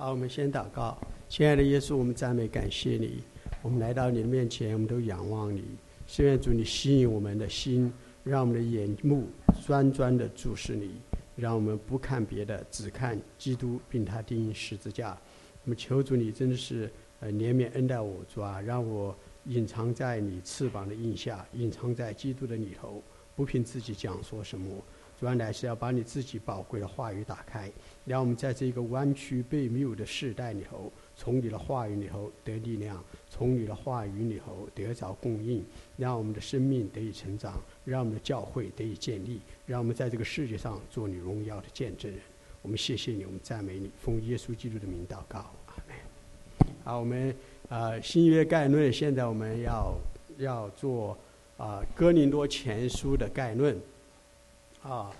好，我们先祷告。亲爱的耶稣，我们赞美感谢你。我们来到你的面前，我们都仰望你。希愿主你吸引我们的心，让我们的眼目专专的注视你，让我们不看别的，只看基督，并他钉十字架。我们求主你真的是呃怜悯恩待我，主啊，让我隐藏在你翅膀的印下，隐藏在基督的里头，不凭自己讲说什么。主要乃是要把你自己宝贵的话语打开，让我们在这个弯曲被谬的时代里头，从你的话语里头得力量，从你的话语里头得着供应，让我们的生命得以成长，让我们的教会得以建立，让我们在这个世界上做你荣耀的见证人。我们谢谢你，我们赞美你，奉耶稣基督的名祷告，阿门。好，我们啊新约概论，现在我们要要做啊哥林多前书的概论。啊。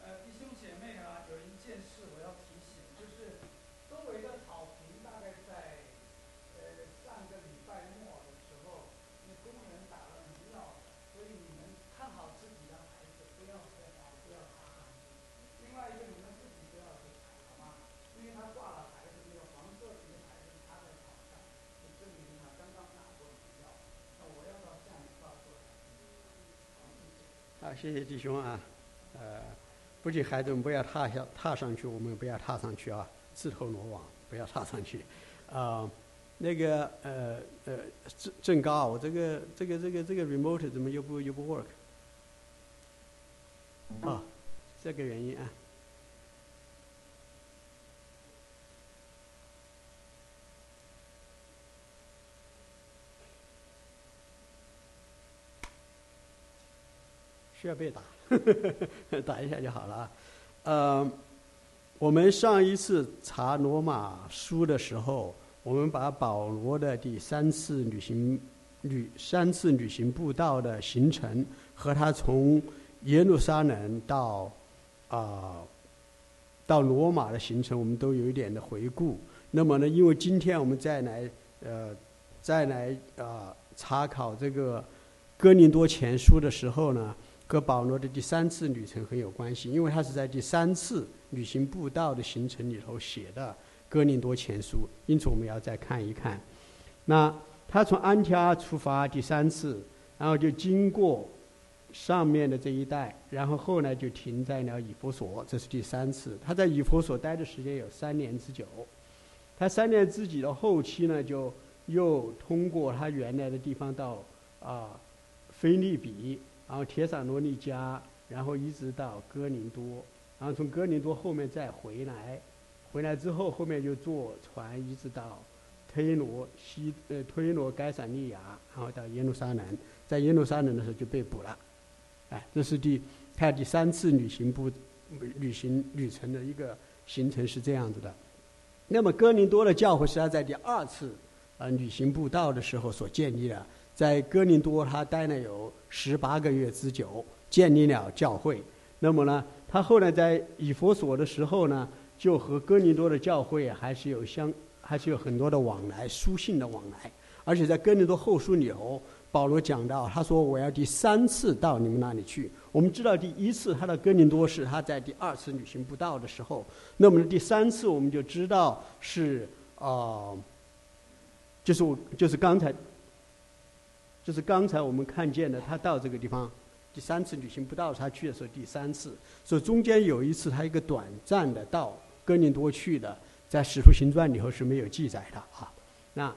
呃，弟兄姐妹啊，有一件事我要提醒，就是周围的草坪大概在呃上个礼拜末的时候，那工人打了农药，所以你们看好自己的孩子，不要喝茶，不要插上去。另外一个，你们自己不要去踩，好吗？因为他挂了牌子，那个黄色的牌子插在草上，就证明他刚刚打过农药。那我要到下面告诉他。好，谢谢弟兄啊，呃，不仅孩子们不要踏下踏上去，我们不要踏上去啊，自投罗网，不要踏上去，啊，那个呃呃郑郑高，我这个这个这个这个 remote 怎么又不又不 work？啊，这个原因啊。要被打，打一下就好了啊。呃，我们上一次查罗马书的时候，我们把保罗的第三次旅行旅三次旅行步道的行程和他从耶路撒冷到啊到罗马的行程，我们都有一点的回顾。那么呢，因为今天我们再来呃再来啊查考这个哥林多前书的时候呢。和保罗的第三次旅程很有关系，因为他是在第三次旅行步道的行程里头写的《哥林多前书》，因此我们要再看一看。那他从安提阿出发第三次，然后就经过上面的这一带，然后后来就停在了以弗所，这是第三次。他在以弗所待的时间有三年之久。他三年之己的后期呢，就又通过他原来的地方到啊菲利比。然后铁萨罗尼加，然后一直到哥林多，然后从哥林多后面再回来，回来之后后面就坐船一直到推罗西呃推罗该萨利亚，然后到耶路撒冷，在耶路撒冷的时候就被捕了，哎，这是第他第三次旅行部旅行旅程的一个行程是这样子的。那么哥林多的教会实际上在第二次呃旅行步道的时候所建立的。在哥林多，他待了有十八个月之久，建立了教会。那么呢，他后来在以佛所的时候呢，就和哥林多的教会还是有相，还是有很多的往来，书信的往来。而且在哥林多后书里头，保罗讲到，他说：“我要第三次到你们那里去。”我们知道，第一次他的哥林多是他在第二次旅行不到的时候。那么第三次，我们就知道是啊，就是我就是刚才。就是刚才我们看见的，他到这个地方第三次旅行不到，他去的时候第三次，所以中间有一次他一个短暂的到哥林多去的，在使徒行传里头是没有记载的啊。那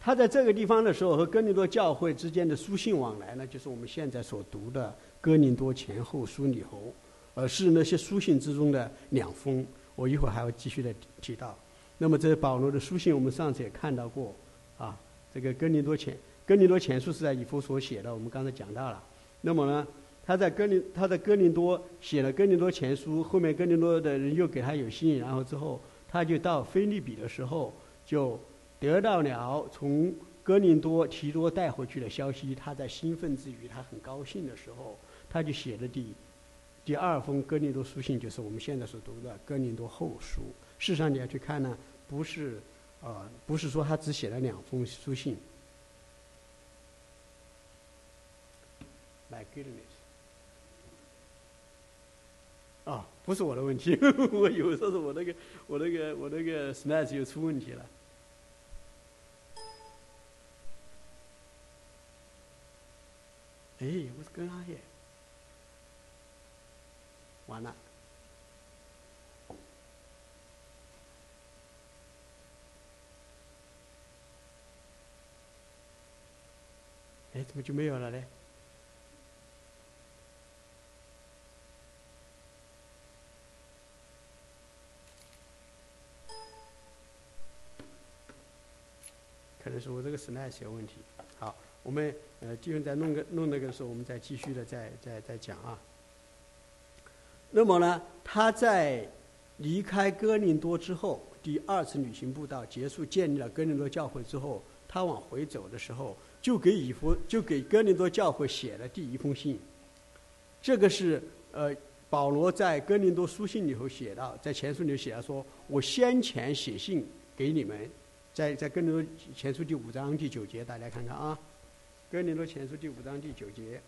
他在这个地方的时候和哥林多教会之间的书信往来呢，就是我们现在所读的哥林多前后书里头，呃，是那些书信之中的两封。我一会儿还要继续的提到。那么这保罗的书信，我们上次也看到过啊，这个哥林多前。哥林多前书是在以弗所写的，我们刚才讲到了。那么呢，他在哥林他在哥林多写了哥林多前书，后面哥林多的人又给他有信，然后之后他就到菲利比的时候，就得到了从哥林多提多带回去的消息。他在兴奋之余，他很高兴的时候，他就写了第第二封哥林多书信，就是我们现在所读的哥林多后书。事实上你要去看呢，不是啊，不是说他只写了两封书信。My goodness. 啊，不是我的问题，我以为说是我那个我那个我那个 slides 又出问题了。哎，我是跟阿爷，完了。哎，怎么就没有了嘞？可能是我这个 slide 有问题。好，我们呃，继续再弄个弄那个时候，我们再继续的再再再讲啊。那么呢，他在离开哥林多之后，第二次旅行步道结束，建立了哥林多教会之后，他往回走的时候，就给以弗就给哥林多教会写了第一封信。这个是呃，保罗在哥林多书信里头写到，在前书里写到说：“我先前写信给你们。”在在哥林多前书第五章第九节，大家看看啊，哥林多前书第五章第九节，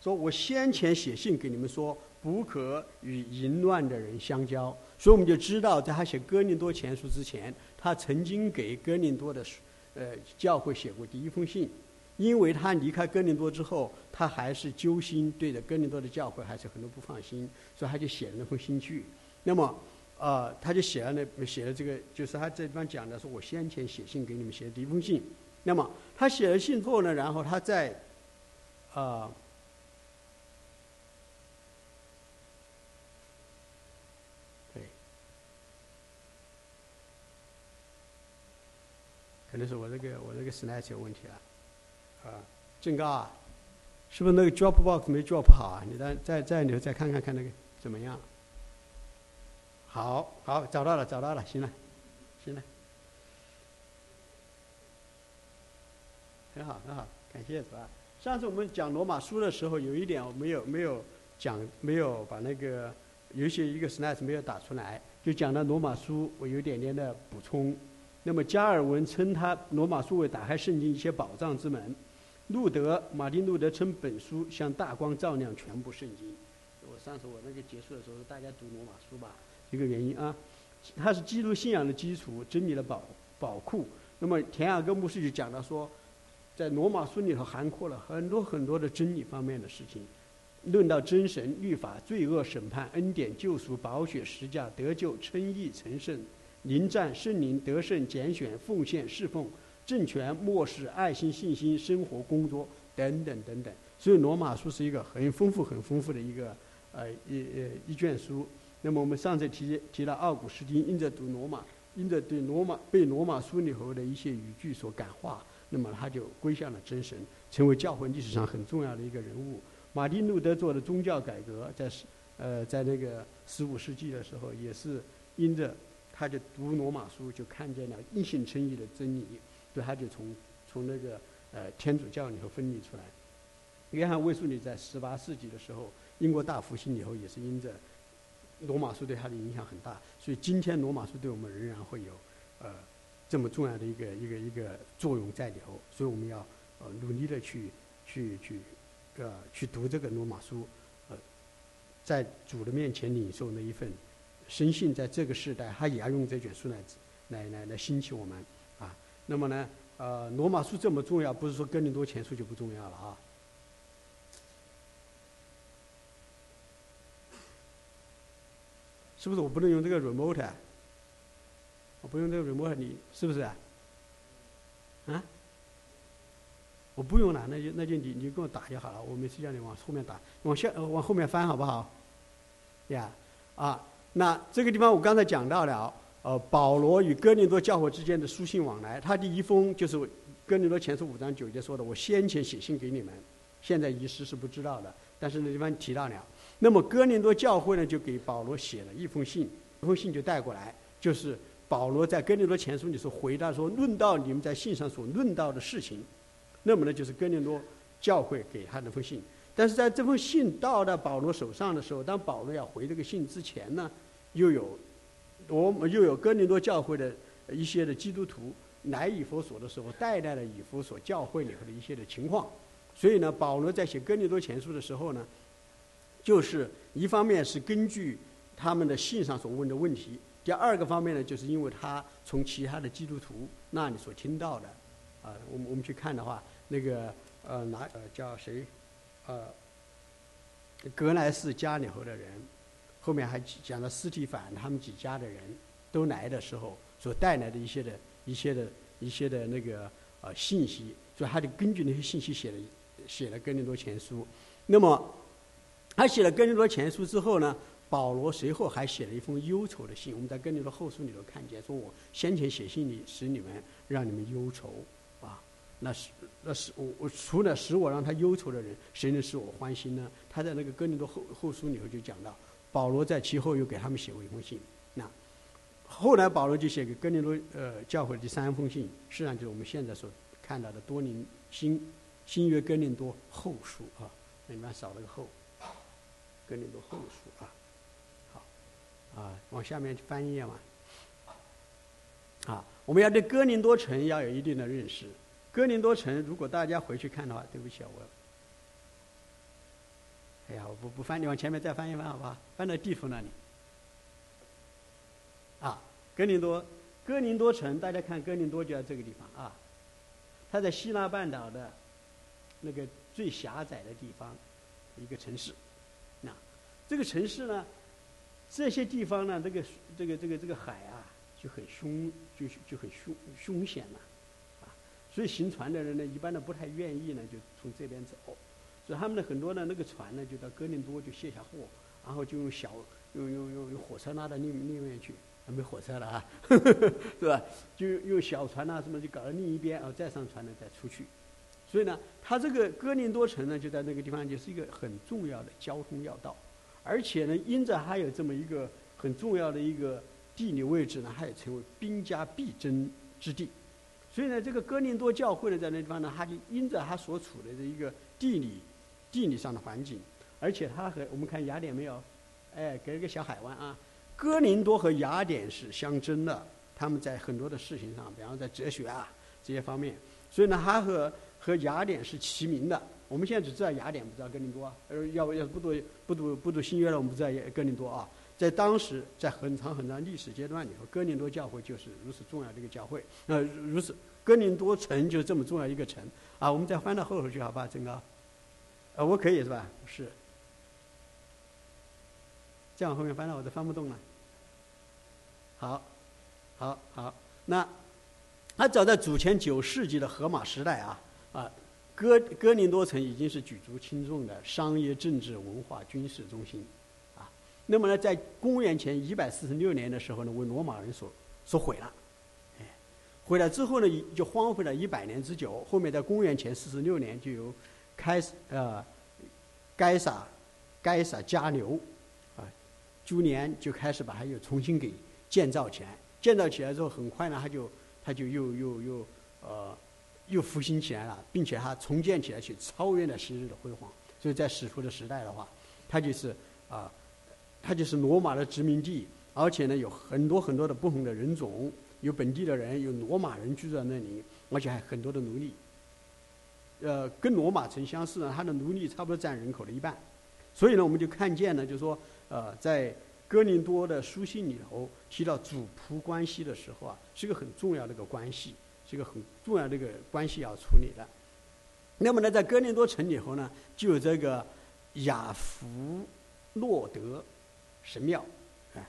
说我先前写信给你们说，不可与淫乱的人相交，所以我们就知道，在他写哥林多前书之前，他曾经给哥林多的呃教会写过第一封信，因为他离开哥林多之后，他还是揪心，对着哥林多的教会还是很多不放心，所以他就写了那封信去。那么。啊，他就写了那写了这个，就是他这地方讲的，说我先前写信给你们写的第一封信。那么他写了信后呢，然后他在啊，对，可能是我这个我这个 slide 有问题了，啊，俊高啊，是不是那个 Dropbox 没 drop 好啊？你再再再你再看看看那个怎么样？好好找到了，找到了，行了，行了，很好，很好，感谢是吧？上次我们讲罗马书的时候，有一点我没有没有讲，没有把那个有些一个 slide 没有打出来，就讲到罗马书，我有点点的补充。那么加尔文称他罗马书为打开圣经一些宝藏之门，路德马丁路德称本书像大光照亮全部圣经。我上次我那个结束的时候，大家读罗马书吧。一个原因啊，它是基督信仰的基础，真理的宝宝库。那么田雅各牧师就讲到说，在罗马书里头涵括了很多很多的真理方面的事情，论到真神、律法、罪恶审判、恩典、救赎、宝血、实价、得救、称义、成圣、临战、圣灵、得胜、拣选、奉献、侍奉、政权、漠视、爱心、信心、生活、工作等等等等。所以罗马书是一个很丰富、很丰富的一个呃一呃一卷书。那么我们上次提提了奥古斯丁，因着读罗马，因着对罗马被罗马书里头的一些语句所感化，那么他就归向了真神，成为教会历史上很重要的一个人物。马丁路德做的宗教改革，在十呃在那个十五世纪的时候，也是因着他就读罗马书，就看见了一性称义的真理，对他就从从那个呃天主教里头分离出来。约翰卫斯理在十八世纪的时候，英国大复兴以后，也是因着。罗马书对他的影响很大，所以今天罗马书对我们仍然会有，呃，这么重要的一个一个一个作用在里头，所以我们要呃努力的去去去，呃去读这个罗马书，呃，在主的面前领受那一份，深信在这个时代他也要用这卷书来来来来兴起我们啊。那么呢，呃，罗马书这么重要，不是说哥林多前书就不重要了啊。是不是我不能用这个 remote？我不用这个 remote，你是不是啊？啊？我不用了，那就那就你你给我打就好了。我每次叫你往后面打，往下往后面翻，好不好？呀，啊，那这个地方我刚才讲到了，呃，保罗与哥林多教会之间的书信往来，他第一封就是哥林多前书五章九节说的，我先前写信给你们，现在遗失是不知道的，但是那地方提到了。那么哥林多教会呢，就给保罗写了一封信，一封信就带过来，就是保罗在哥林多前书里说回答说，论到你们在信上所论到的事情，那么呢，就是哥林多教会给他那封信。但是在这封信到了保罗手上的时候，当保罗要回这个信之前呢，又有我们又有哥林多教会的一些的基督徒来以弗所的时候，带来了以弗所教会里头的一些的情况。所以呢，保罗在写哥林多前书的时候呢，就是一方面是根据他们的信上所问的问题，第二个方面呢，就是因为他从其他的基督徒那里所听到的，啊，我们我们去看的话，那个呃，拿呃叫谁，呃，格莱斯家里头的人，后面还讲了斯提凡他们几家的人都来的时候所带来的一些的一些的一些的那个呃信息，所以他就根据那些信息写了。写了《哥林多前书》，那么他写了《哥林多前书》之后呢，保罗随后还写了一封忧愁的信。我们在《哥林多后书》里头看见，说我先前写信里使你们让你们忧愁，啊，那是那是我我除了使我让他忧愁的人，谁能使我欢心呢？他在那个《哥林多后后书》里头就讲到，保罗在其后又给他们写过一封信。那后来保罗就写给哥林多呃教会的第三封信，实际上就是我们现在所看到的多林新。新约哥林多后书啊，里面少了个后，哥林多后书啊，好，啊，往下面翻一页嘛，啊，我们要对哥林多城要有一定的认识。哥林多城，如果大家回去看的话，对不起啊，我，哎呀，我不不翻，你往前面再翻一翻，好吧？翻到地图那里，啊，哥林多，哥林多城，大家看哥林多就在这个地方啊，它在希腊半岛的。那个最狭窄的地方，一个城市，这个城市呢，这些地方呢，这个这个这个这个海啊，就很凶，就就很凶凶险了，啊，所以行船的人呢，一般呢不太愿意呢，就从这边走，所以他们的很多的那个船呢，就到哥林多就卸下货，然后就用小用用用用火车拉到另另一面去，没火车了啊，是吧？就用小船呐什么就搞到另一边，然后再上船呢再出去。所以呢，它这个哥林多城呢，就在那个地方，就是一个很重要的交通要道，而且呢，因着还有这么一个很重要的一个地理位置呢，它也成为兵家必争之地。所以呢，这个哥林多教会呢，在那地方呢，它就因着它所处的这一个地理地理上的环境，而且它和我们看雅典没有，哎，隔一个小海湾啊，哥林多和雅典是相争的，他们在很多的事情上，比方在哲学啊这些方面，所以呢，它和和雅典是齐名的。我们现在只知道雅典，不知道哥林多啊。呃，要要不读不读不读新约了，我们不知道哥林多啊。在当时，在很长很长历史阶段里头，哥林多教会就是如此重要的一个教会。呃，如此哥林多城就是这么重要一个城啊。我们再翻到后头去，好吧，曾哥。呃，我可以是吧？是。再往后面翻了，我都翻不动了。好，好，好，那他早在主前九世纪的荷马时代啊。哥哥林多城已经是举足轻重的商业、政治、文化、军事中心，啊，那么呢，在公元前一百四十六年的时候呢，为罗马人所所毁了，哎，毁了之后呢，就荒废了一百年之久。后面在公元前四十六年，就由开始呃，该撒该撒加流啊，朱年就开始把它又重新给建造起来。建造起来之后，很快呢，他就他就又又又呃。又复兴起来了，并且它重建起来，去超越了昔日的辉煌。所以在使徒的时代的话，它就是啊，它就是罗马的殖民地，而且呢有很多很多的不同的人种，有本地的人，有罗马人居住在那里，而且还很多的奴隶。呃，跟罗马城相似呢，它的奴隶差不多占人口的一半。所以呢，我们就看见呢，就是说，呃，在哥林多的书信里头提到主仆关系的时候啊，是个很重要的一个关系。是一个很重要的一个关系要处理的。那么呢，在哥林多城以后呢，就有这个亚弗洛德神庙，啊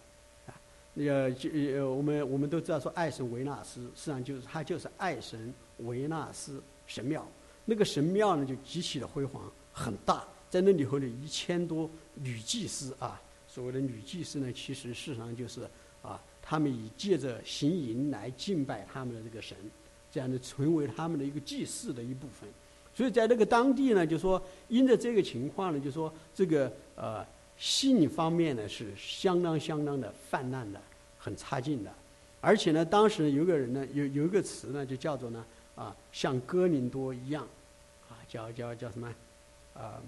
啊，那个就呃，我们我们都知道说爱神维纳斯，实际上就是他就是爱神维纳斯神庙。那个神庙呢，就极其的辉煌，很大，在那里头呢，一千多女祭司啊，所谓的女祭司呢，其实事实上就是啊，他们以借着行淫来敬拜他们的这个神。这样的成为他们的一个祭祀的一部分，所以在那个当地呢，就说因着这个情况呢，就说这个呃性方面呢是相当相当的泛滥的，很差劲的，而且呢，当时有个人呢，有有一个词呢，就叫做呢啊，像哥林多一样，啊，叫叫叫什么？啊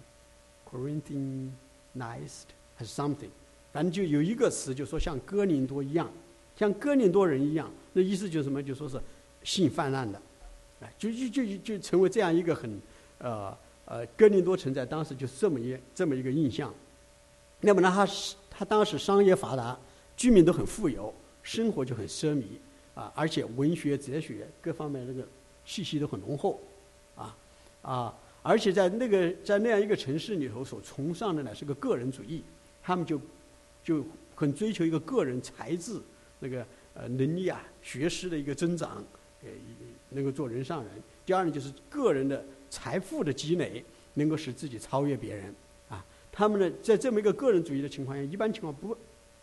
，Corinthianized 还是 something，反正就有一个词，就说像哥林多一样，像哥林多人一样，那意思就是什么？就说是。性泛滥的，哎，就就就就成为这样一个很，呃呃，哥林多城在当时就是这么一这么一个印象。那么呢，他他当时商业发达，居民都很富有，生活就很奢靡啊，而且文学、哲学各方面那个气息都很浓厚，啊啊，而且在那个在那样一个城市里头，所崇尚的呢是个个人主义，他们就就很追求一个个人才智那个呃能力啊、学识的一个增长，呃，能够做人上人。第二呢，就是个人的财富的积累，能够使自己超越别人。啊他们呢，在这么一个个人主义的情况下，一般情况不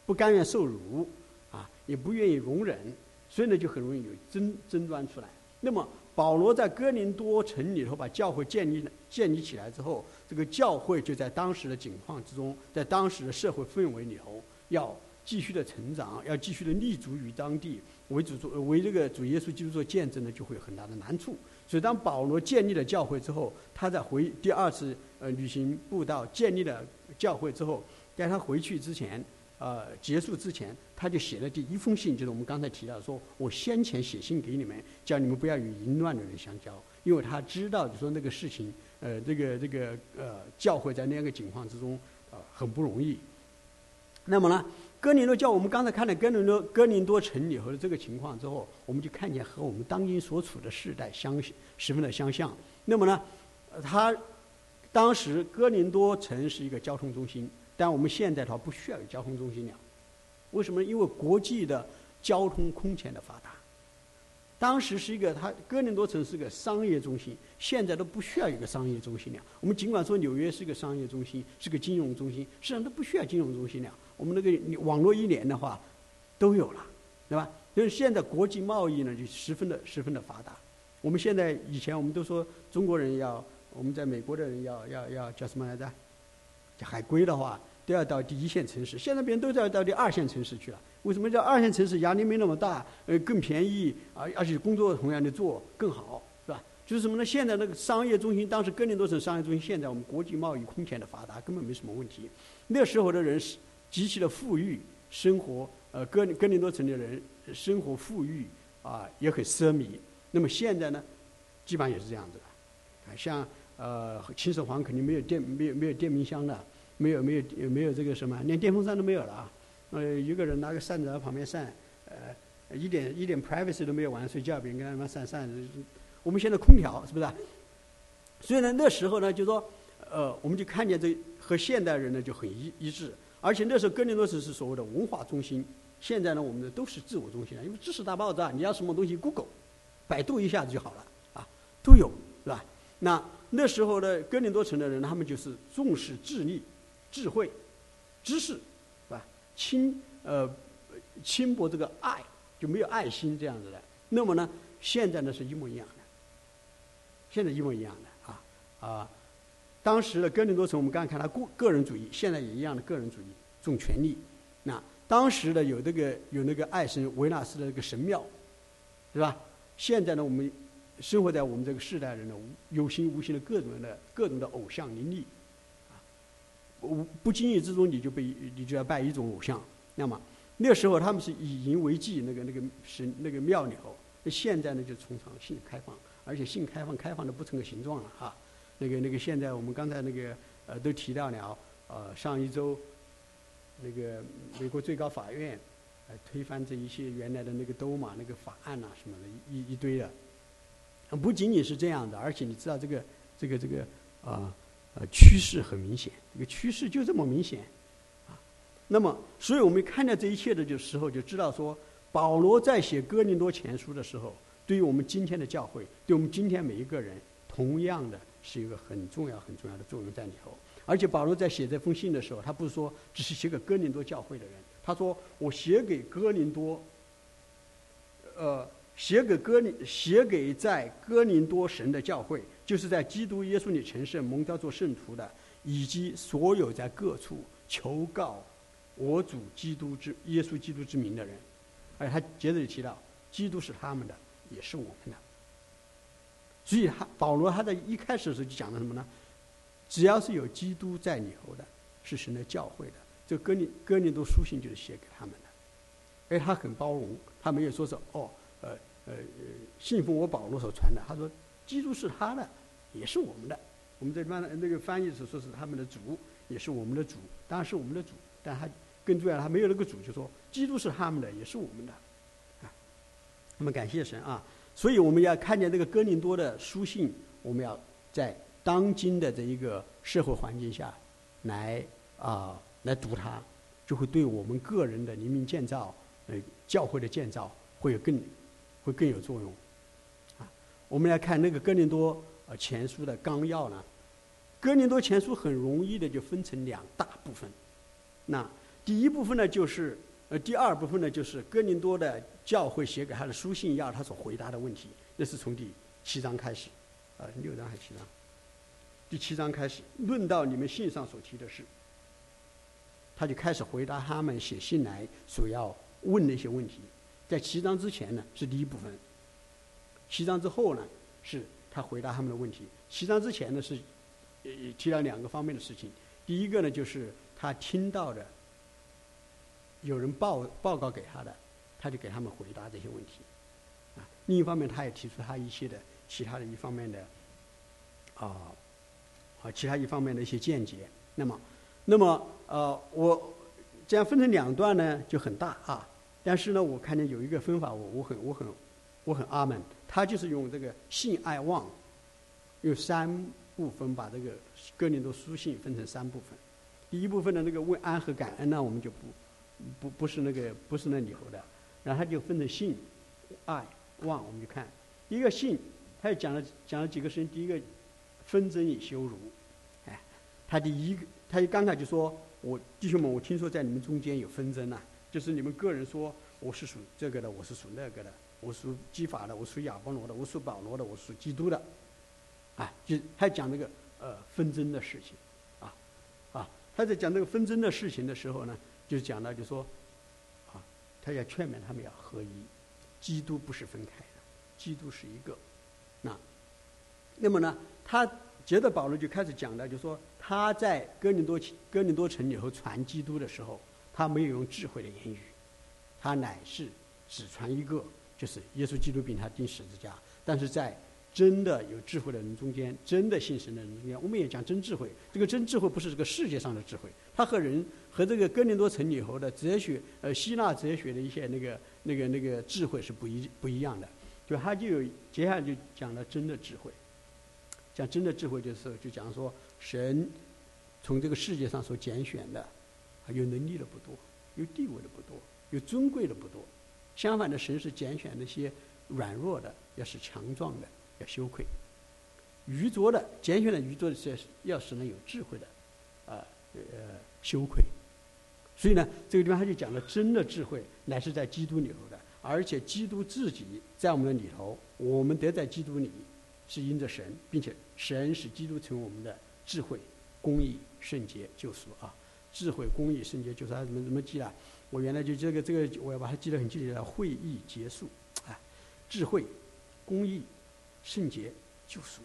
不甘愿受辱，啊，也不愿意容忍，所以呢，就很容易有争争端出来。那么，保罗在哥林多城里头把教会建立建立起来之后，这个教会就在当时的境况之中，在当时的社会氛围里头，要继续的成长，要继续的立足于当地，为主做为这个主耶稣基督做见证呢，就会有很大的难处。所以，当保罗建立了教会之后，他在回第二次呃旅行步道建立了教会之后，在他回去之前，呃结束之前，他就写了第一封信，就是我们刚才提到说，我先前写信给你们，叫你们不要与淫乱的人相交，因为他知道就说那个事情，呃这个这个呃教会在那样一个情况之中，呃很不容易。那么呢？哥林多教我们刚才看了哥林多哥林多城里头的这个情况之后，我们就看见和我们当今所处的时代相十分的相像。那么呢，它当时哥林多城是一个交通中心，但我们现在它不需要有交通中心了。为什么？因为国际的交通空前的发达。当时是一个它哥林多城是个商业中心，现在都不需要一个商业中心了。我们尽管说纽约是个商业中心，是个金融中心，实际上都不需要金融中心了。我们那个网络一连的话，都有了，对吧？因为现在国际贸易呢就十分的十分的发达。我们现在以前我们都说中国人要，我们在美国的人要要要叫什么来着？叫海归的话都要到第一线城市，现在别人都在到第二线城市去了。为什么叫二线城市？压力没那么大，呃，更便宜，而而且工作同样的做更好，是吧？就是什么呢？现在那个商业中心，当时哥林多省商业中心，现在我们国际贸易空前的发达，根本没什么问题。那时候的人是。极其的富裕，生活呃，哥哥林多城的人生活富裕啊，也很奢靡。那么现在呢，基本上也是这样子的。啊，像呃秦始皇肯定没有电没有没有电冰箱的，没有没有没有这个什么，连电风扇都没有了啊。呃，一个人拿个扇子在旁边扇，呃，一点一点 privacy 都没有，晚上睡觉别人跟他妈扇扇子。我们现在空调是不是？所以呢，那时候呢，就说呃，我们就看见这和现代人呢就很一一致。而且那时候哥林多城是所谓的文化中心，现在呢，我们的都是自我中心了。因为知识大爆炸，你要什么东西，Google、百度一下子就好了，啊，都有，是吧？那那时候的哥林多城的人，他们就是重视智力、智慧、知识，是吧？轻呃轻薄这个爱，就没有爱心这样子的。那么呢，现在呢是一模一样的，现在一模一样的啊啊。当时的哥林多城，我们刚才看他个个人主义，现在也一样的个人主义，重权力。那当时的有这个有那个爱神维纳斯的那个神庙，是吧？现在呢，我们生活在我们这个世代人呢，有形无形的各种的各种的偶像林立，啊，不不经意之中你就被你就要拜一种偶像。那么那时候他们是以淫为祭，那个那个神那个庙里头。现在呢，就崇尚性开放，而且性开放开放的不成个形状了哈。那个那个，现在我们刚才那个呃都提到了，呃上一周那个美国最高法院呃推翻这一些原来的那个都马那个法案呐什么的一一堆的，不仅仅是这样的，而且你知道这个这个这个啊呃趋势很明显，这个趋势就这么明显啊。那么，所以我们看到这一切的就时候，就知道说，保罗在写哥林多前书的时候，对于我们今天的教会，对我们今天每一个人，同样的。是一个很重要、很重要的作用在里头。而且保罗在写这封信的时候，他不是说只是写给哥林多教会的人，他说我写给哥林多，呃，写给哥林，写给在哥林多神的教会，就是在基督耶稣里成圣、蒙召做圣徒的，以及所有在各处求告我主基督之耶稣基督之名的人。而他接着就提到，基督是他们的，也是我们的。所以，他保罗他在一开始的时候就讲了什么呢？只要是有基督在里头的，是神的教会的，这哥林哥林多书信就是写给他们的。而他很包容，他没有说是哦，呃呃，信奉我保罗所传的。他说，基督是他的，也是我们的，我们这地方那个翻译是说是他们的主，也是我们的主，当然是我们的主，但他更重要，他没有那个主，就说基督是他们的，也是我们的，啊，那么感谢神啊！所以我们要看见这个哥林多的书信，我们要在当今的这一个社会环境下，来啊来读它，就会对我们个人的灵命建造、呃教会的建造会有更会更有作用，啊，我们来看那个哥林多呃前书的纲要呢，哥林多前书很容易的就分成两大部分，那第一部分呢就是呃第二部分呢就是哥林多的。教会写给他的书信要他所回答的问题，那是从第七章开始，啊，六章还是七章？第七章开始论到你们信上所提的事，他就开始回答他们写信来所要问的一些问题。在七章之前呢是第一部分，七章之后呢是他回答他们的问题。七章之前呢是呃提了两个方面的事情，第一个呢就是他听到的有人报报告给他的。他就给他们回答这些问题，啊，另一方面他也提出他一些的其他的一方面的，啊，啊，其他一方面的一些见解。那么，那么呃，我这样分成两段呢就很大啊。但是呢，我看见有一个分法，我我很我很我很阿门。他就是用这个信爱望，用三部分把这个哥林多书信分成三部分。第一部分的那个问安和感恩呢，我们就不不不是那个不是那里头的。然后他就分成信、爱、望，我们就看。一个信，他就讲了讲了几个事情。第一个，纷争与羞辱，哎，他第一个，他就刚才就说：“我弟兄们，我听说在你们中间有纷争呐，就是你们个人说我是属这个的，我是属那个的，我属基法的，我属亚波罗的，我属保罗的，我属基督的，啊，就他讲那个呃纷争的事情，啊，啊，他在讲这个纷争的事情的时候呢，就讲了就说。”他要劝勉他们要合一，基督不是分开的，基督是一个。那，那么呢，他接着保罗就开始讲的，就说他在哥林多哥林多城里头传基督的时候，他没有用智慧的言语，他乃是只传一个，就是耶稣基督并他钉十字架。但是在真的有智慧的人中间，真的信神的人中间，我们也讲真智慧。这个真智慧不是这个世界上的智慧，它和人和这个哥林多城里头的哲学，呃，希腊哲学的一些那个那个那个智慧是不一不一样的。就他就有接下来就讲了真的智慧，讲真的智慧就是就讲说神从这个世界上所拣选的，有能力的不多，有地位的不多，有尊贵的不多。相反的，神是拣选那些软弱的，要是强壮的。要羞愧，愚拙的拣选的愚拙的是要使人有智慧的，啊呃羞愧，所以呢，这个地方他就讲了真的智慧乃是在基督里头的，而且基督自己在我们的里头，我们得在基督里是因着神，并且神使基督成为我们的智慧、公义、圣洁、救赎啊！智慧、公义、圣洁、救赎，他怎么怎么记了？我原来就这个这个，我要把它记得很具体的。会议结束，啊，智慧、公义。圣洁救赎，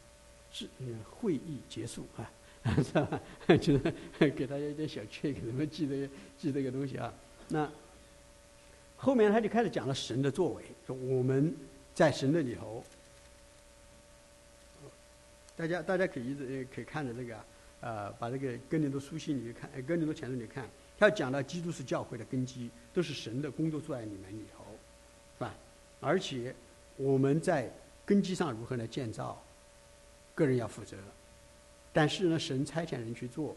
是，会议结束啊，是吧？就是给大家一点小 check，怎么记这个记这个东西啊？那后面他就开始讲了神的作为，说我们在神的里头，大家大家可以一直可以看着这个呃，把这个哥林多书信里看，哥林多前书里看，他讲到基督是教会的根基，都是神的工作在你们里头，是吧？而且我们在。根基上如何来建造？个人要负责。但是呢，神差遣人去做，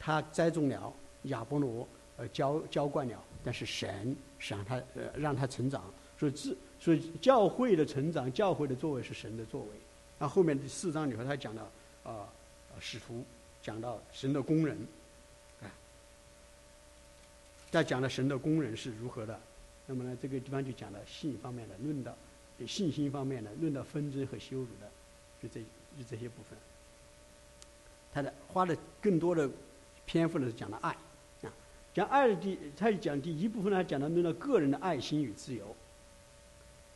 他栽种了亚波罗，呃，浇浇灌了。但是神是让他呃让他成长。所以自所以教会的成长，教会的作为是神的作为。那后面第四章里头他讲到啊，使徒讲到神的工人，啊，再讲了神的工人是如何的。那么呢，这个地方就讲了信方面的论道信心方面呢，论到纷争和羞辱的，就这就这些部分。他的花的更多的篇幅呢是讲的爱啊，讲爱的第，他讲第一部分呢讲到论到个人的爱心与自由。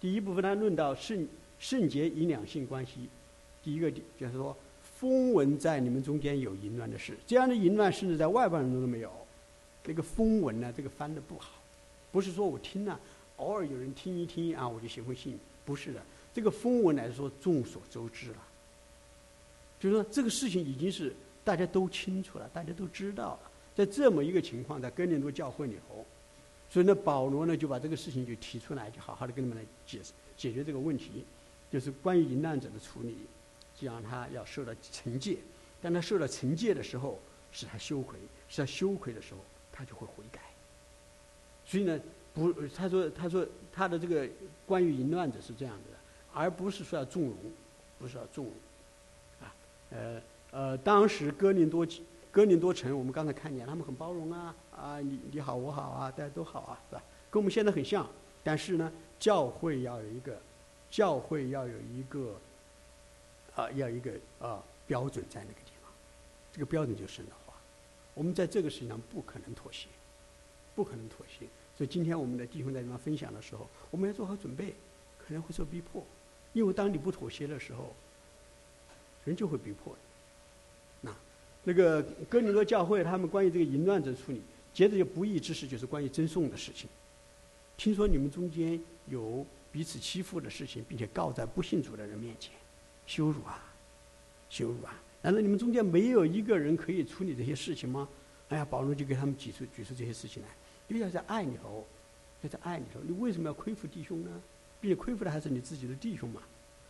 第一部分呢论到圣圣洁与两性关系。第一个点就是说，风闻在你们中间有淫乱的事，这样的淫乱甚至在外邦人中都没有。那个风闻呢，这个翻的不好，不是说我听了，偶尔有人听一听啊，我就学会信。不是的，这个风闻来说众所周知了，就是说这个事情已经是大家都清楚了，大家都知道了。在这么一个情况，在哥林多教会里头，所以呢，保罗呢就把这个事情就提出来，就好好的跟你们来解释解决这个问题，就是关于淫乱者的处理，就让他要受到惩戒。当他受到惩戒的时候，使他羞愧；使他羞愧的时候，他就会悔改。所以呢，不，他说，他说他的这个关于淫乱者是这样的，而不是说要纵容，不是要纵容，啊，呃呃，当时哥林多。哥林多城，我们刚才看见他们很包容啊，啊，你你好我好啊，大家都好啊，是吧？跟我们现在很像，但是呢，教会要有一个，教会要有一个，啊，要一个啊标准在那个地方，这个标准就是神的话。我们在这个事情上不可能妥协，不可能妥协。所以今天我们的弟兄在地方分享的时候，我们要做好准备，可能会受逼迫，因为当你不妥协的时候，人就会逼迫。那个哥林多教会，他们关于这个淫乱者处理，接着就不义之事，就是关于赠送的事情。听说你们中间有彼此欺负的事情，并且告在不信主的人面前，羞辱啊，羞辱啊！难道你们中间没有一个人可以处理这些事情吗？哎呀，保罗就给他们举出举出这些事情来。因为要在爱里头，要在爱里头，你为什么要亏负弟兄呢？并且亏负的还是你自己的弟兄嘛。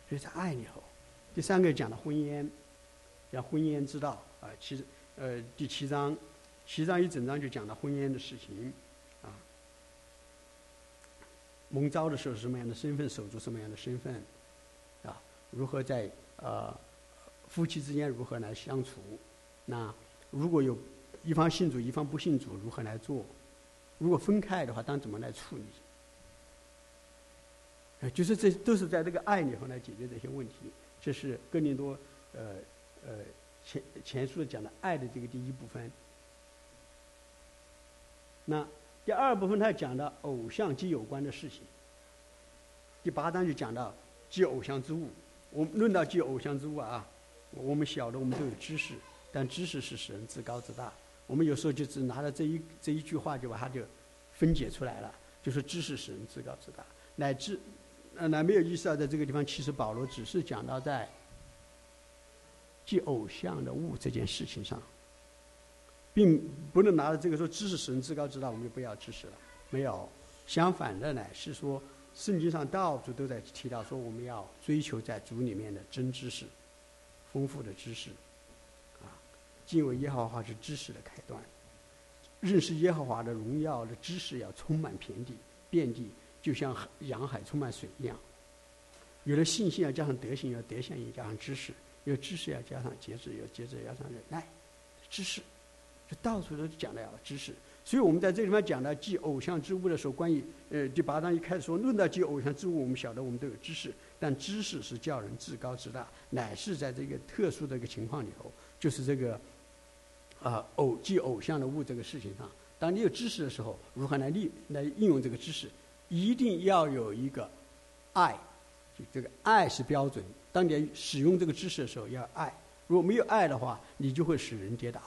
所以在爱里头，第三个讲的婚姻，讲婚姻之道。啊，其实，呃，第七章，七章一整章就讲到婚姻的事情，啊，蒙召的时候是什么样的身份，守住什么样的身份，啊，如何在呃夫妻之间如何来相处，那如果有一方信主一方不信主如何来做，如果分开的话当怎么来处理，就是这都是在这个爱里头来解决这些问题，这是哥林多，呃，呃。前前书讲的爱的这个第一部分，那第二部分他讲的偶像及有关的事情。第八章就讲到祭偶像之物。我们论到祭偶像之物啊，我们晓得我们都有知识，但知识是使人自高自大。我们有时候就只拿了这一这一句话就把它就分解出来了，就是知识使人自高自大，乃至呃那没有意识到在这个地方，其实保罗只是讲到在。即偶像的物这件事情上，并不能拿着这个说知识使人自高自大，我们就不要知识了。没有，相反的呢，是说圣经上到处都在提到说，我们要追求在主里面的真知识，丰富的知识。敬畏耶和华是知识的开端，认识耶和华的荣耀的知识要充满遍地，遍地就像洋海充满水一样。有了信心，要加上德行，要德行也加上知识。有知识要加上节制，有节制要加上忍耐，知识，就到处都讲的要知识。所以我们在这地方讲到祭偶像之物的时候，关于呃第八章一开始说论到祭偶像之物，我们晓得我们都有知识，但知识是叫人自高自大，乃是在这个特殊的一个情况里头，就是这个啊偶祭偶像的物这个事情上，当你有知识的时候，如何来利来应用这个知识，一定要有一个爱，就这个爱是标准。当你使用这个知识的时候，要爱。如果没有爱的话，你就会使人跌倒，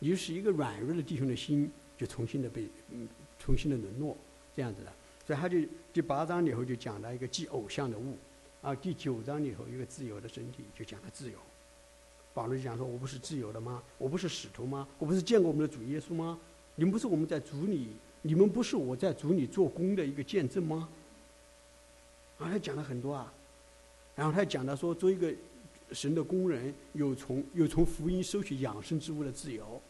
你就是一个软弱的弟兄的心，就重新的被嗯，重新的沦落，这样子的。所以他就第八章里头就讲了一个祭偶像的物，啊，第九章里头一个自由的身体就讲了自由。保罗就讲说：“我不是自由的吗？我不是使徒吗？我不是见过我们的主耶稣吗？你们不是我们在主里，你们不是我在主里做工的一个见证吗？”啊，他讲了很多啊。然后他讲到说，做一个神的工人，有从有从福音收取养生之物的自由，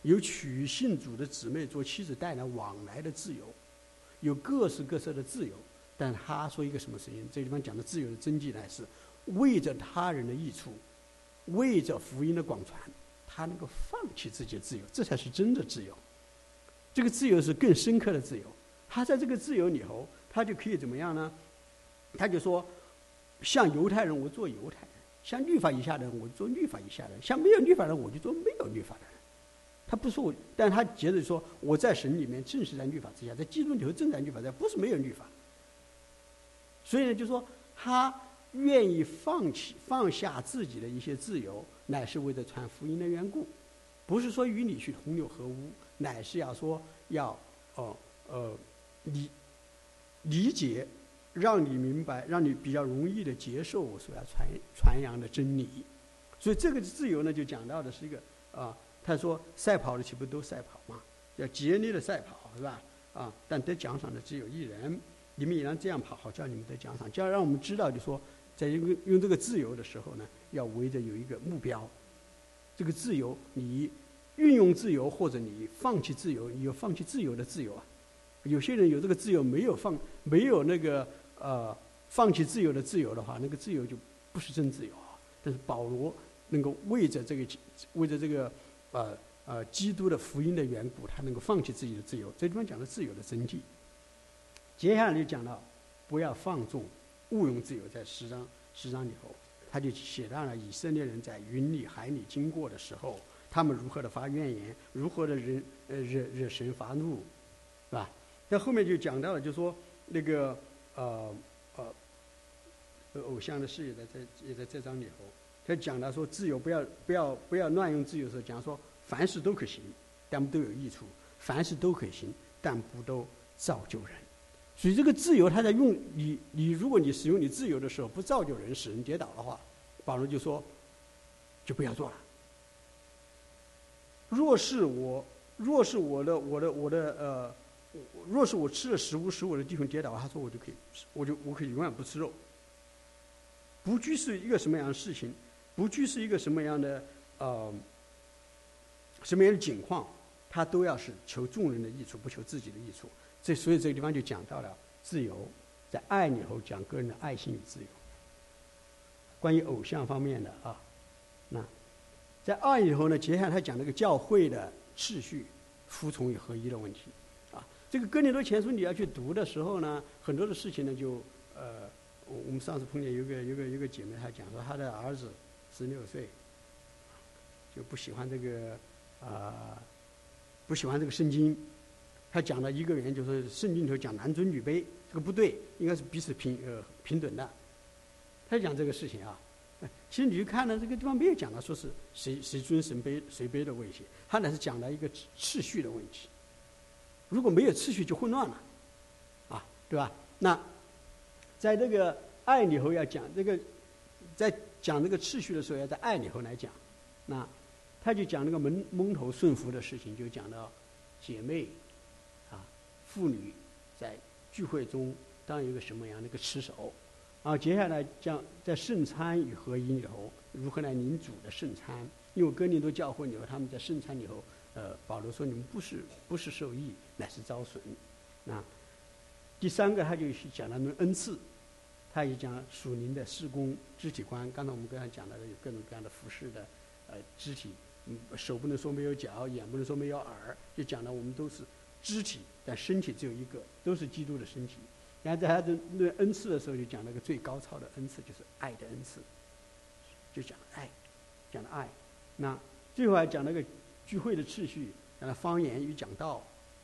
有娶信主的姊妹做妻子带来往来的自由，有各式各色的自由。但他说一个什么声音？这个地方讲的自由的真谛呢，是为着他人的益处，为着福音的广传，他能够放弃自己的自由，这才是真的自由。这个自由是更深刻的自由。他在这个自由里头，他就可以怎么样呢？他就说。像犹太人，我做犹太人；像律法以下的，我做律法以下的；像没有律法的，我就做没有律法的人。他不说我，但他接着说：“我在神里面正是在律法之下，在基督里头正在律法下，不是没有律法。”所以呢，就说他愿意放弃、放下自己的一些自由，乃是为了传福音的缘故，不是说与你去同流合污，乃是要说要哦呃理理解。让你明白，让你比较容易的接受我所要传传扬的真理，所以这个自由呢，就讲到的是一个啊，他说赛跑的岂不都赛跑吗？要竭力的赛跑，是吧？啊，但得奖赏的只有一人。你们也能这样跑，好叫你们得奖赏，就要让我们知道，就说在用用这个自由的时候呢，要围着有一个目标。这个自由，你运用自由，或者你放弃自由，你有放弃自由的自由啊。有些人有这个自由，没有放，没有那个呃放弃自由的自由的话，那个自由就不是真自由啊。但是保罗能够为着这个为着这个呃呃基督的福音的缘故，他能够放弃自己的自由。这地方讲的自由的真谛。接下来就讲到不要放纵、毋庸置疑，在十章十章里头，他就写到了以色列人在云里海里经过的时候，他们如何的发怨言，如何的惹呃惹惹神发怒，是吧？在后面就讲到了，就说那个呃呃，偶像的事也在这也在这章里头，他讲到说自由不要不要不要乱用自由的时候，讲说凡事都可行，但不都有益处；凡事都可行，但不都造就人。所以这个自由，他在用你你如果你使用你自由的时候不造就人使人跌倒的话，保罗就说就不要做了。若是我若是我的我的我的呃。若是我吃了食物使我的弟兄跌倒，他说我就可以，我就我可以永远不吃肉。不拘是一个什么样的事情，不拘是一个什么样的呃什么样的境况，他都要是求众人的益处，不求自己的益处。这所以这个地方就讲到了自由，在爱里头讲个人的爱心与自由。关于偶像方面的啊，那在爱里头呢，接下来他讲那个教会的秩序、服从与合一的问题。啊这个哥林多前书你要去读的时候呢，很多的事情呢就呃，我我们上次碰见有个有个有个姐妹，她讲说她的儿子十六岁，就不喜欢这个啊，不喜欢这个圣经。他讲了一个原因，就是圣经里头讲男尊女卑，这个不对，应该是彼此平呃平等的。他讲这个事情啊，其实你去看呢，这个地方没有讲到说是谁谁尊谁卑谁卑的问题，他呢是讲了一个秩序的问题。如果没有秩序，就混乱了，啊，对吧？那在这个爱里头要讲这个，在讲这个秩序的时候，要在爱里头来讲。那他就讲那个蒙蒙头顺服的事情，就讲到姐妹，妇女在聚会中当一个什么样的一个持守。啊，接下来将在圣餐与合一里头如何来领主的圣餐，因为哥林多教会里头他们在圣餐里头。呃，保罗说：“你们不是不是受益，乃是遭损。”那第三个，他就是讲了那恩赐，他也讲属灵的施工肢体观。刚才我们刚才讲了有各种各样的服饰的呃肢体，嗯，手不能说没有脚，眼不能说没有耳，就讲了我们都是肢体，但身体只有一个，都是基督的身体。然后在他的论恩赐的时候，就讲了个最高超的恩赐，就是爱的恩赐，就讲爱，讲了爱。那最后还讲了个。聚会的次序，让他方言与讲道。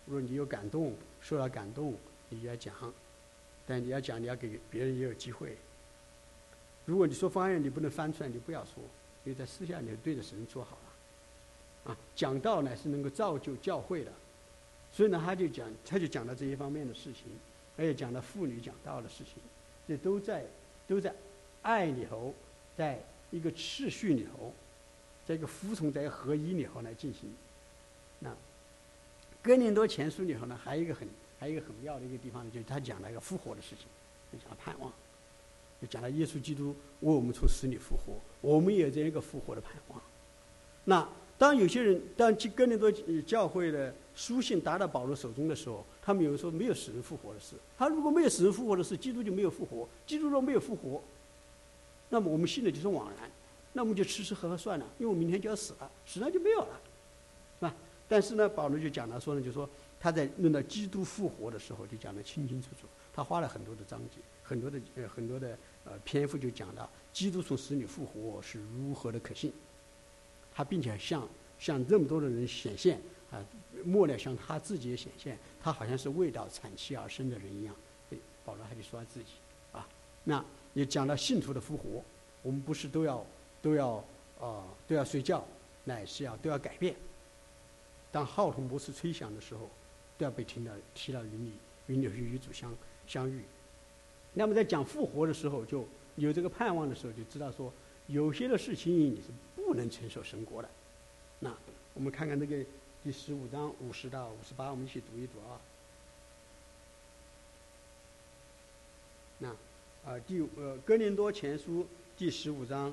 如果你有感动，受到感动，你要讲。但你要讲，你要给别人也有机会。如果你说方言，你不能翻出来，你不要说，因为在私下你对着神说好了。啊，讲道乃是能够造就教会的，所以呢，他就讲，他就讲了这一方面的事情，而且讲了妇女讲道的事情，这都在都在爱里头，在一个次序里头。在一个服从在合一里头来进行，那哥林多前书里头呢，还有一个很还有一个很妙的一个地方呢，就是他讲了一个复活的事情，就讲了盼望，就讲了耶稣基督为我们从死里复活，我们也有这样一个复活的盼望。那当有些人当哥林多教会的书信达到保罗手中的时候，他们有说没有死人复活的事。他如果没有死人复活的事，基督就没有复活。基督若没有复活，那么我们信的就是枉然。那我们就吃吃喝喝算了，因为我明天就要死了，死了就没有了，是吧？但是呢，保罗就讲了说呢，就说他在论到基督复活的时候，就讲得清清楚楚。他花了很多的章节，很多的呃很多的呃篇幅，就讲到基督从死里复活是如何的可信。他并且向向这么多的人显现啊，末了向他自己也显现，他好像是为到产期而生的人一样。保罗还得说他自己啊，那也讲到信徒的复活，我们不是都要。都要啊，都要睡觉，乃是要都要改变。当号筒模式吹响的时候，都要被听到提到云里，云里与主相相遇。那么在讲复活的时候，就有这个盼望的时候，就知道说，有些的事情你是不能承受神国的。那我们看看这个第十五章五十到五十八，我们一起读一读啊。那啊，第呃哥林多前书第十五章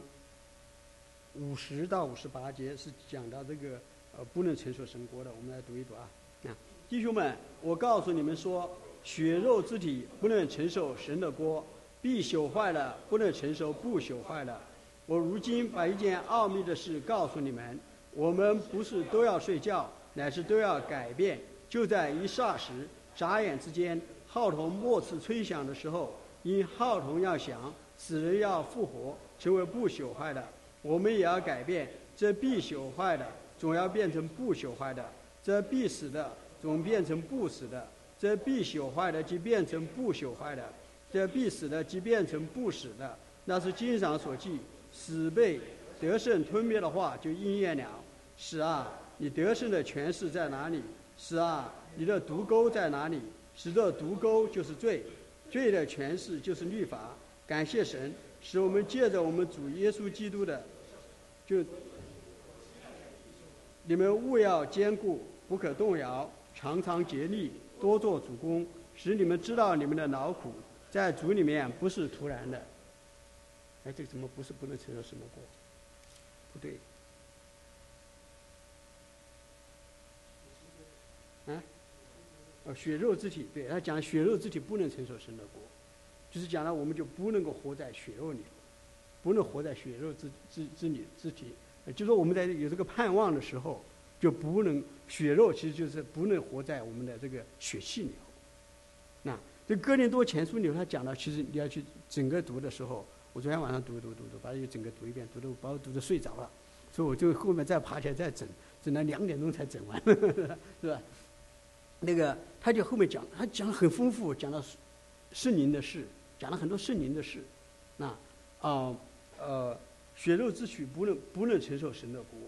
五十到五十八节是讲到这个呃不能承受神国的，我们来读一读啊。那弟兄们，我告诉你们说，血肉之体不能承受神的锅，必朽坏了；不能承受不朽坏了。我如今把一件奥秘的事告诉你们：我们不是都要睡觉，乃是都要改变。就在一霎时、眨眼之间，号筒末次吹响的时候。因号筒要响，死人要复活，成为不朽坏的，我们也要改变。这必朽坏的，总要变成不朽坏的；这必死的，总变成不死的；这必朽坏的，即变成不朽坏的；这必死的，即变成不死的。那是经上所记，使被得胜吞灭的话就应验了。使啊，你得胜的权势在哪里？使啊，你的毒钩在哪里？使这毒钩就是罪。罪的诠释就是律法。感谢神，使我们借着我们主耶稣基督的，就你们务要坚固，不可动摇，常常竭力，多做主公，使你们知道你们的劳苦在主里面不是徒然的。哎，这怎么不是不能承受什么过？不对。啊？血肉之体，对他讲血肉之体不能承受神的国，就是讲了我们就不能够活在血肉里，不能活在血肉之之之里之体，就说我们在有这个盼望的时候，就不能血肉其实就是不能活在我们的这个血气里。那这哥林多前书里头他讲了，其实你要去整个读的时候，我昨天晚上读读读读，把它整个读一遍，读的把我读的睡着了，所以我就后面再爬起来再整，整到两点钟才整完，是吧？那个，他就后面讲，他讲很丰富，讲到圣灵的事，讲了很多圣灵的事，那啊呃，血肉之躯不能不能承受神的国。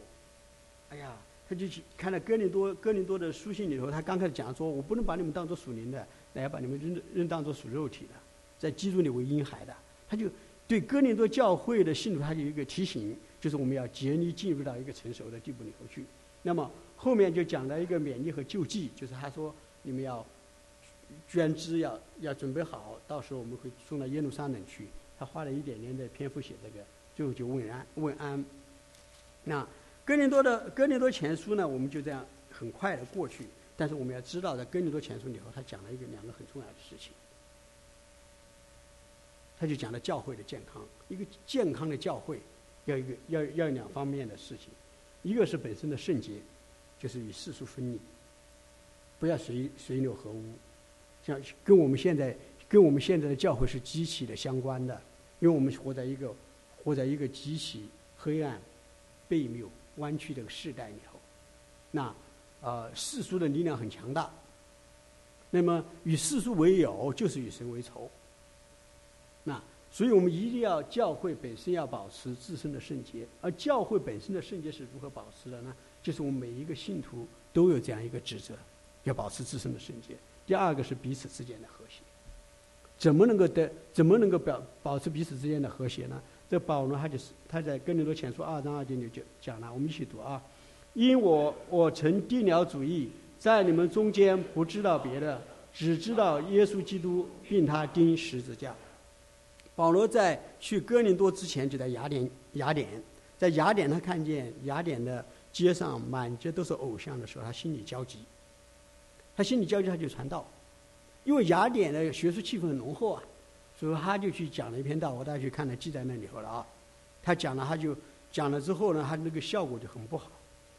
哎呀，他就去看了哥林多哥林多的书信里头，他刚开始讲说，我不能把你们当做属灵的，那要把你们认认当做属肉体的，在基督里为婴孩的。他就对哥林多教会的信徒，他有一个提醒，就是我们要竭力进入到一个成熟的地步里头去。那么。后面就讲了一个勉励和救济，就是他说你们要捐资，要要准备好，到时候我们会送到耶路撒冷去。他花了一点点的篇幅写这个，最后就问安问安。那哥林多的哥林多前书呢，我们就这样很快的过去。但是我们要知道，在哥林多前书里头，他讲了一个两个很重要的事情。他就讲了教会的健康，一个健康的教会要一个要要两方面的事情，一个是本身的圣洁。就是与世俗分离，不要随随流合污，像跟我们现在跟我们现在的教会是极其的相关的，因为我们活在一个活在一个极其黑暗、悖谬、弯曲的时代里头。那呃世俗的力量很强大，那么与世俗为友就是与神为仇。所以我们一定要教会本身要保持自身的圣洁，而教会本身的圣洁是如何保持的呢？就是我们每一个信徒都有这样一个职责，要保持自身的圣洁。第二个是彼此之间的和谐，怎么能够得？怎么能够表保持彼此之间的和谐呢？这保罗他就是他在哥林多前书二章二节里就讲了，我们一起读啊。因我我曾定了主意，在你们中间不知道别的，只知道耶稣基督，并他钉十字架。保罗在去哥林多之前就在雅典，雅典在雅典他看见雅典的。街上满街都是偶像的时候，他心里焦急。他心里焦急，他就传道，因为雅典的学术气氛很浓厚啊，所以他就去讲了一篇道。我大家去看了，记在那里头了啊。他讲了，他就讲了之后呢，他那个效果就很不好，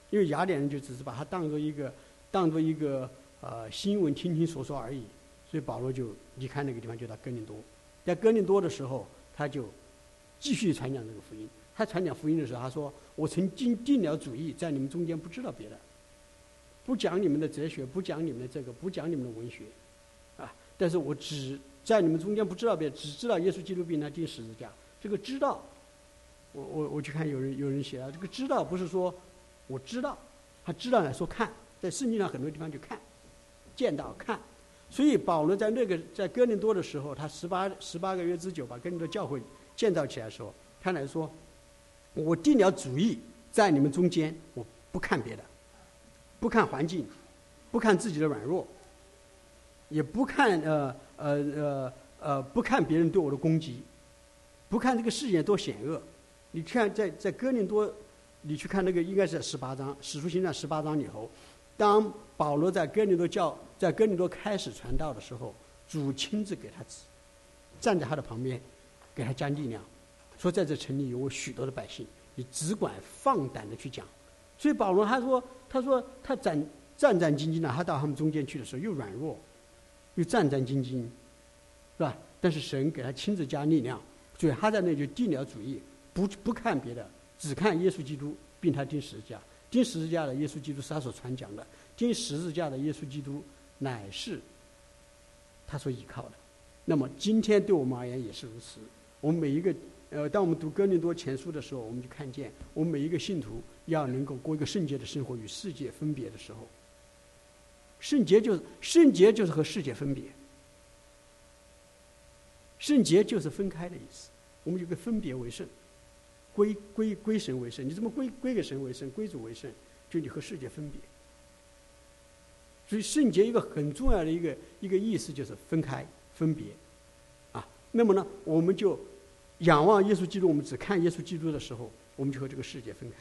因为雅典人就只是把他当做一个当做一个呃新闻听听说说而已。所以保罗就离开那个地方，就到哥林多。在哥林多的时候，他就继续传讲这个福音。他传讲福音的时候，他说：“我曾经定了主意，在你们中间不知道别的，不讲你们的哲学，不讲你们的这个，不讲你们的文学，啊！但是我只在你们中间不知道别的，只知道耶稣基督并他钉十字架。这个知道，我我我去看有人有人写了，这个知道不是说我知道，他知道来说看，在圣经上很多地方就看，见到看。所以保罗在那个在哥林多的时候，他十八十八个月之久把哥林多教会建造起来的时候，他来说。我定了主意在你们中间，我不看别的，不看环境，不看自己的软弱，也不看呃呃呃呃不看别人对我的攻击，不看这个世界多险恶。你看在在哥林多，你去看那个应该是十八章《使徒行传》十八章以后，当保罗在哥林多教在哥林多开始传道的时候，主亲自给他指，站在他的旁边，给他加力量。说在这城里有我许多的百姓，你只管放胆的去讲。所以保罗他说，他说他战战战兢兢的，他到他们中间去的时候又软弱，又战战兢兢，是吧？但是神给他亲自加力量，所以他在那就定了主义，不不看别的，只看耶稣基督，并他钉十字架。钉十字架的耶稣基督是他所传讲的，钉十字架的耶稣基督乃是他所依靠的。那么今天对我们而言也是如此，我们每一个。呃，当我们读哥林多前书的时候，我们就看见，我们每一个信徒要能够过一个圣洁的生活，与世界分别的时候，圣洁就是圣洁就是和世界分别，圣洁就是分开的意思。我们有个分别为圣，归归归神为圣。你怎么归归给神为圣，归主为圣？就你和世界分别。所以圣洁一个很重要的一个一个意思就是分开分别，啊，那么呢，我们就。仰望耶稣基督，我们只看耶稣基督的时候，我们就和这个世界分开，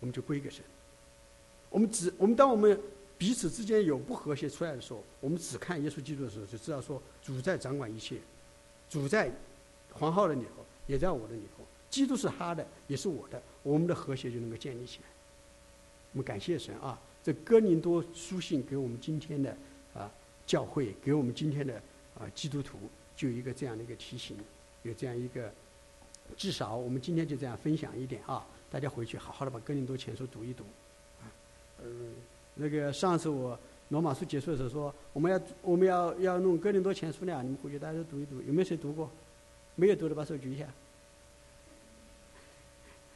我们就归给神。我们只我们当我们彼此之间有不和谐出来的时候，我们只看耶稣基督的时候，就知道说主在掌管一切，主在黄浩的里头，也在我的里头。基督是他的，也是我的，我们的和谐就能够建立起来。我们感谢神啊！这哥林多书信给我们今天的啊教会，给我们今天的啊基督徒，就一个这样的一个提醒。有这样一个，至少我们今天就这样分享一点啊，大家回去好好的把《哥林多前书》读一读，啊，嗯，那个上次我罗马书结束的时候说，我们要我们要要弄《哥林多前书》呢，你们回去大家都读一读，有没有谁读过？没有读的把手举一下。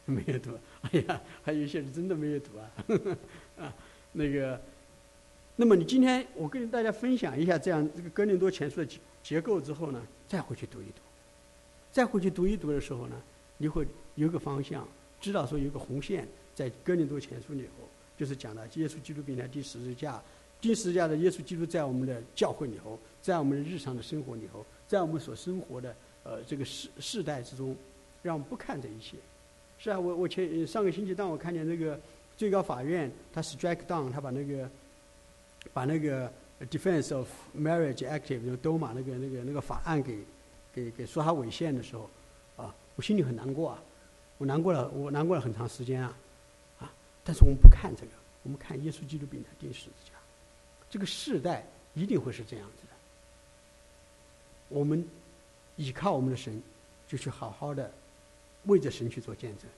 没有读，哎呀，还有一些人真的没有读啊，啊，那个，那么你今天我跟大家分享一下这样这个《哥林多前书》的结结构之后呢，再回去读一读。再回去读一读的时候呢，你会有个方向，知道说有个红线在哥林多前书里头，就是讲的耶稣基督并他第十字架，第十字架的耶稣基督在我们的教会里头，在我们日常的生活里头，在我们所生活的呃这个世世代之中，让我们不看这一切。是啊，我我前上个星期当我看见那个最高法院他 strike down，他把那个把那个 Defense of Marriage Act 就多马那个那个那个法案给。给给说他违宪的时候，啊，我心里很难过啊，我难过了，我难过了很长时间啊，啊，但是我们不看这个，我们看耶稣基督病的钉十字架，这个世代一定会是这样子的。我们依靠我们的神，就去好好的为着神去做见证。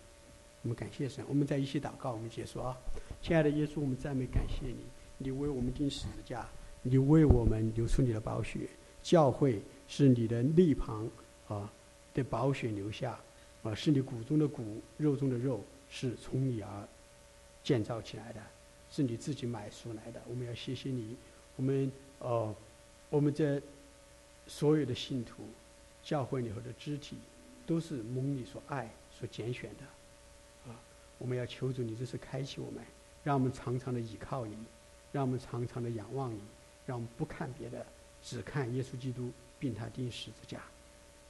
我们感谢神，我们在一起祷告，我们结束啊，亲爱的耶稣，我们赞美感谢你，你为我们钉十字架，你为我们流出你的宝血，教会。是你的肋旁啊的宝血流下，啊，是你骨中的骨，肉中的肉，是从你而建造起来的，是你自己买赎来的。我们要谢谢你，我们哦，我们这所有的信徒，教会里头的肢体，都是蒙你所爱、所拣选的，啊，我们要求主你这是开启我们，让我们常常的倚靠你，让我们常常的仰望你，让我们不看别的，只看耶稣基督。并他钉十字架，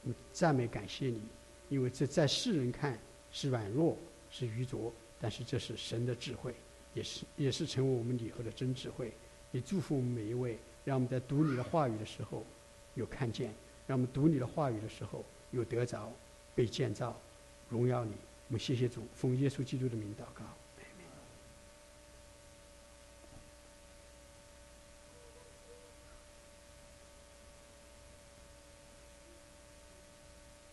我们赞美感谢你，因为这在世人看是软弱是愚拙，但是这是神的智慧，也是也是成为我们以后的真智慧。也祝福我们每一位，让我们在读你的话语的时候有看见，让我们读你的话语的时候有得着被建造，荣耀你。我们谢谢主，奉耶稣基督的名祷告。